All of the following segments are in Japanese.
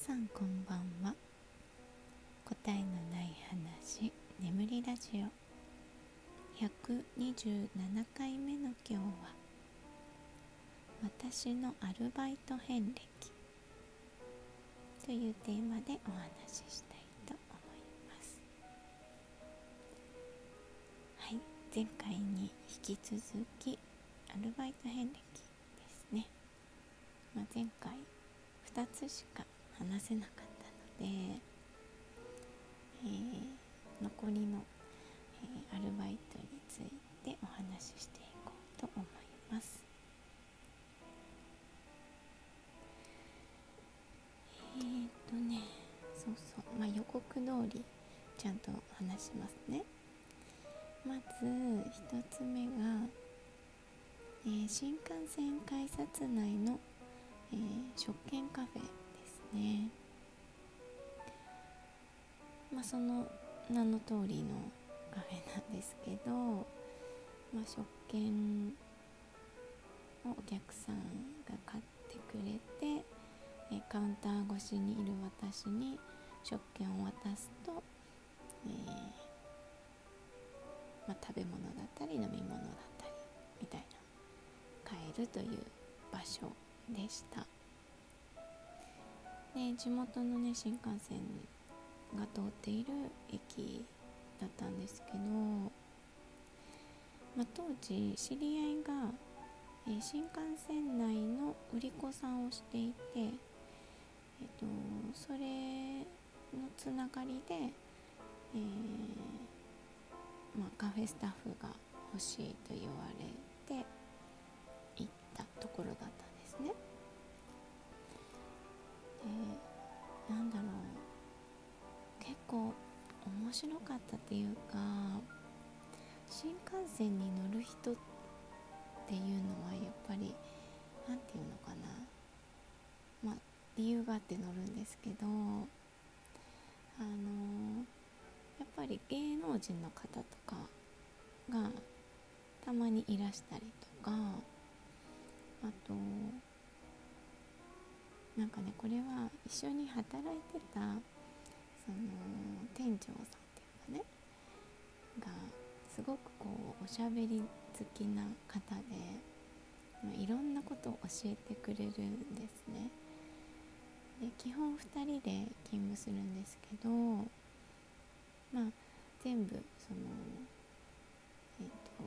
さんこんばんは。答えのない話眠りラジオ。127回目の今日は私のアルバイト遍歴。というテーマでお話ししたいと思います。はい前回に引き続きアルバイト遍歴ですね、まあ、前回2つしか話せなかったので、えー、残りの、えー、アルバイトについてお話ししていこうと思います。えー、っとねそうそうまあ予告通りちゃんと話しますね。まず1つ目が、えー、新幹線改札内の、えー、食券カフェねまあその名の通りのカフェなんですけど、まあ、食券をお客さんが買ってくれてえカウンター越しにいる私に食券を渡すと、えー、まあ、食べ物だったり飲み物だったりみたいな買えるという場所でした。で地元のね新幹線が通っている駅だったんですけど、まあ、当時知り合いが、えー、新幹線内の売り子さんをしていて、えっと、それのつながりで、えー、まあ、カフェスタッフが欲しいと言われて行ったところだったんですね。でなんだろう。結構面白かったっていうか新幹線に乗る人っていうのはやっぱり何て言うのかな。まあ理由があって乗るんですけどあのやっぱり芸能人の方とかがたまにいらしたりとかあとなんかねこれは一緒に働いてたその店長さんっていうかねがすごくこうおしゃべり好きな方で、いろんなことを教えてくれるんですね。で基本2人で勤務するんですけどまあ全部そのえっ、と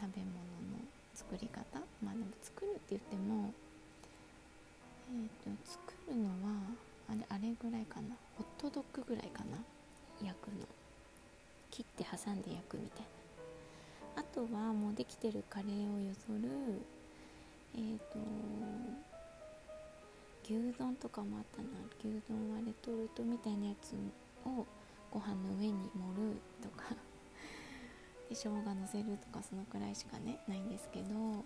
食べ物の作り方まあでも作るって言ってもえーと、作るのはあれあれぐらいかな。ホットドッグぐらいかな。焼くの。切って挟んで焼くみたいな。あとはもうできてるカレーをよそるえっ、ー、と牛丼とかもあったな。牛丼はレトルトみたいなやつをご飯の上に盛るとか。で生姜のせるとかそのくらいしかねないんですけど。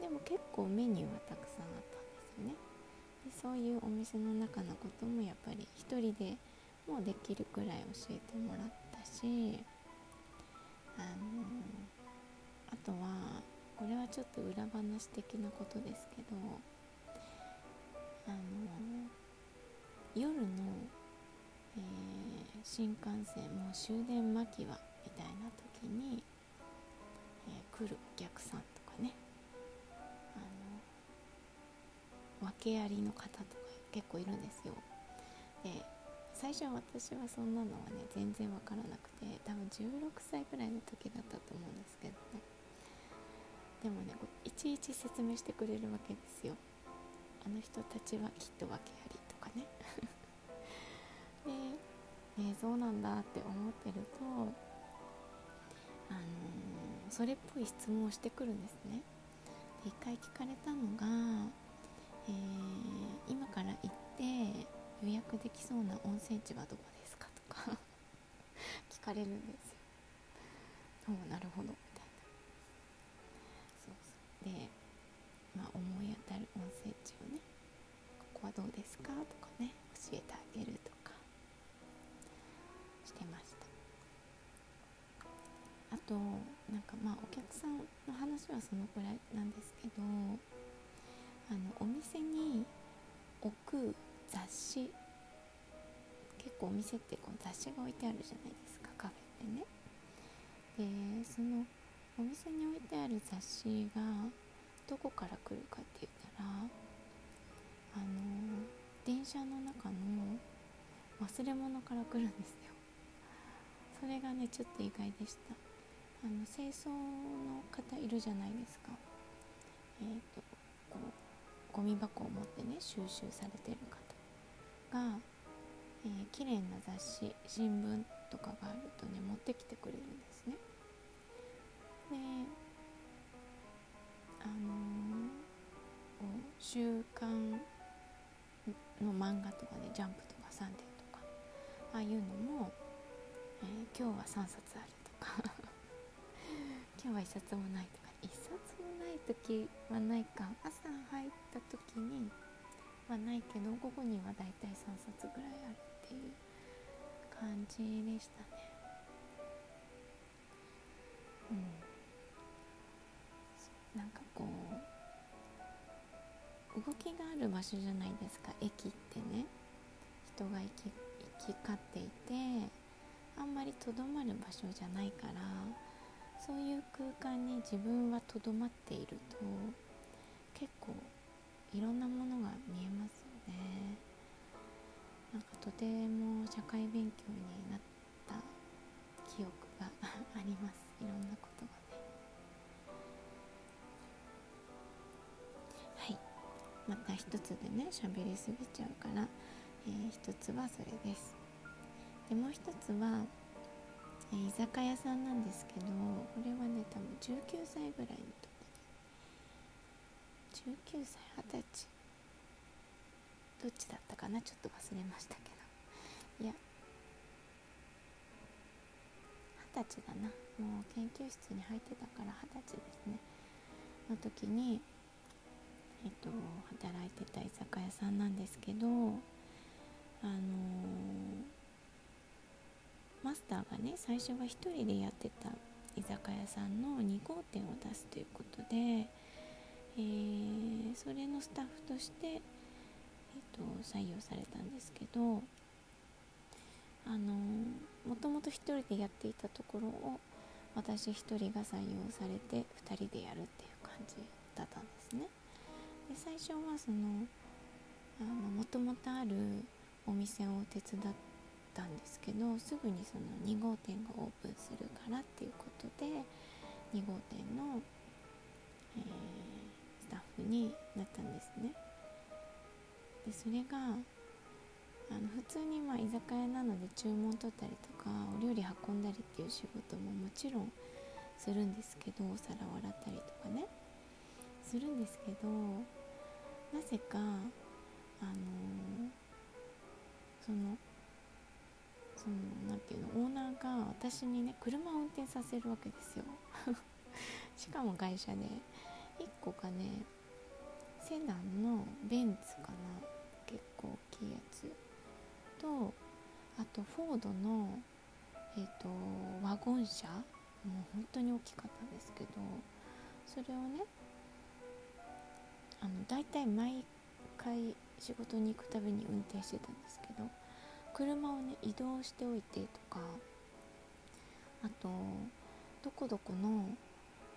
でも結構メニューはたくさんあった。ね。でそういうお店の中のこともやっぱり一人でもできるくらい教えてもらったしあのあとはこれはちょっと裏話的なことですけどあの夜の、えー、新幹線もう終電間際みたいな時に、えー、来るお客さん訳ありの方とか結構いるんですよ。で最初は私はそんなのはね全然わからなくて多分16歳くらいの時だったと思うんですけどね。でもねいちいち説明してくれるわけですよ。あの人たちはきっと訳ありとかね。で、ね、そうなんだって思ってるとあのー、それっぽい質問をしてくるんですね。で一回聞かれたのがえー、今から行って予約できそうな温泉地はどこですかとか 聞かれるんですよ。おなるほどみたいな。そうそうで、まあ、思い当たる温泉地をねここはどうですかとかね教えてあげるとかしてました。あとなんかまあお客さんの話はそのくらいなんですけどあのお店に置く雑誌。結構お店ってこう雑誌が置いてあるじゃないですか。カフェってね。でそのお店に置いてある雑誌がどこから来るかって言ったらあの電車の中の忘れ物から来るんですよ。それがねちょっと意外でした。あの清掃の方いるじゃないですか。えっ、ー、とミ箱を持ってね収集されてる方が、えー、綺麗な雑誌新聞とかがあるとね持ってきてくれるんですね。であのー、週刊の漫画とかねジャンプとかサンデーとかああいうのも、えー、今日は3冊あるとか 今日は1冊もないとか1冊い時はないか朝入った時にはないけど午後にはだいたい3冊ぐらいあるっていう感じでしたね。うん。なんかこう動きがある場所じゃないですか駅ってね。人が行き行き交っていてあんまりとどまる場所じゃないからそういう空間に自分はとどまっていると結構いろんなものが見えますよね。なんかとても社会勉強になった記憶が あります。いろんなことがね。はい。また一つでね喋りすぎちゃうから、えー、一つはそれです。でもう一つは、居酒屋さんなんですけどこれはね多分19歳ぐらいの時に。19歳二十歳。どっちだったかな？ちょっと忘れましたけど。いや。二十歳だな。もう研究室に入ってたから二十歳ですね。の時にえっと、働いてた居酒屋さんなんですけどあのマスターがね最初は1人でやってた居酒屋さんの2号店を出すということで、えー、それのスタッフとして、えっと、採用されたんですけどあのもともと1人でやっていたところを私1人が採用されて2人でやるっていう感じだったんですね。で最初はそのもともとあるお店を手伝ったんですけどすぐにその2号店がオープンするからっていうことで2号店の、えー、スタッフになったんですね。でそれがあの普通にまあ居酒屋なので注文取ったりとかお料理運んだりっていう仕事ももちろんするんですけどお皿を洗ったりとかね。するんですけどなぜかあのそのその何ていうのオーナーが私にね車を運転させるわけですよ。しかも会社で。1個がねセダンのベンツかな結構大きいやつ。とあとフォードのえっ、ー、とワゴン車。もう本当に大きかったんですけど。それをねあの大体毎回仕事に行くたびに運転してたんですけど。車をね移動しておいてとかあとどこどこの、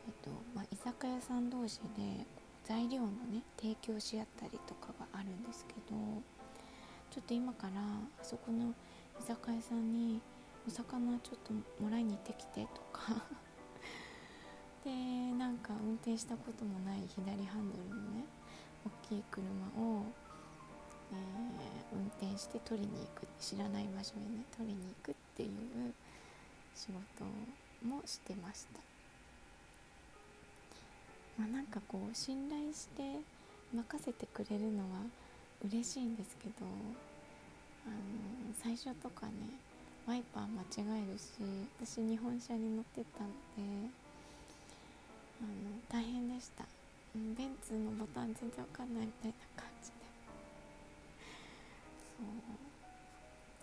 えっとまあ、居酒屋さん同士で材料のね提供し合ったりとかがあるんですけどちょっと今からあそこの居酒屋さんにお魚ちょっともらいに行ってきてとか でなんか運転したこともない左ハンドルのね大きい車を、えー、運転して取りに行く知らない場所へね取りに行くっていう仕事もしてました。まあ、なんかこう信頼して任せてくれるのは嬉しいんですけどあの最初とかねワイパー間違えるし私日本車に乗ってたのであの大変でした、ベンツのボタン全然わかんないみたいな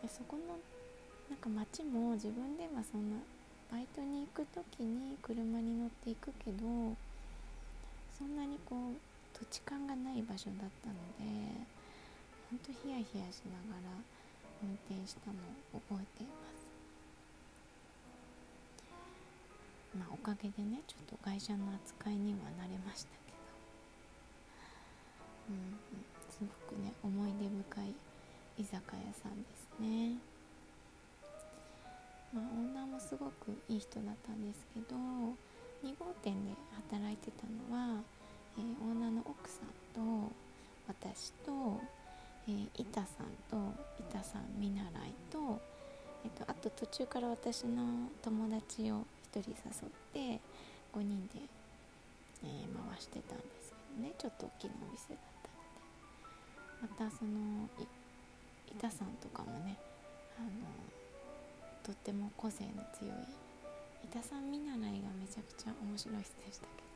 でそこのなんか街も自分ではそんなバイトに行く時に車に乗っていくけどそんなにこう土地勘がない場所だったのでほんとヒヤヒヤしながら運転したのを覚えています。まあおかげでねちょっと会社の扱いにはなれましたけど。うん、すごくね思い出深い屋さんですね。まあオーナーもすごくいい人だったんですけど2号店で働いてたのは、えー、オーナーの奥さんと私と、えー、板さんと板さん見習いと、えーと、あと途中から私の友達を1人誘って5人で、えー、回してたんですけどね。ちょっと大きなお店だったので。またその板さんとかもねあのとっても個性の強い板さん見習いがめちゃくちゃ面白い人でしたけどね。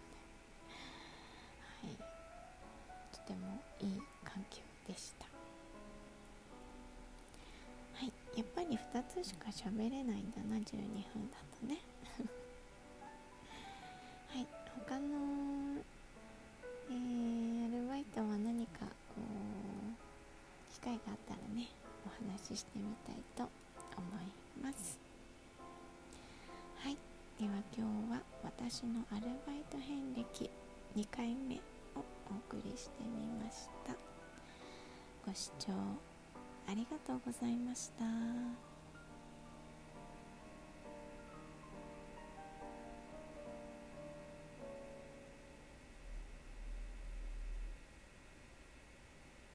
はい。とてもいい環境でした。はい。やっぱり2つしか喋れないんだな12分だとね。はい。他のえー、アルバイトは何か機会があったらねお話ししてみたいと思います。はい。では今日は私のアルバイト遍歴2回目をお送りしてみました。ご視聴ありがとうございました。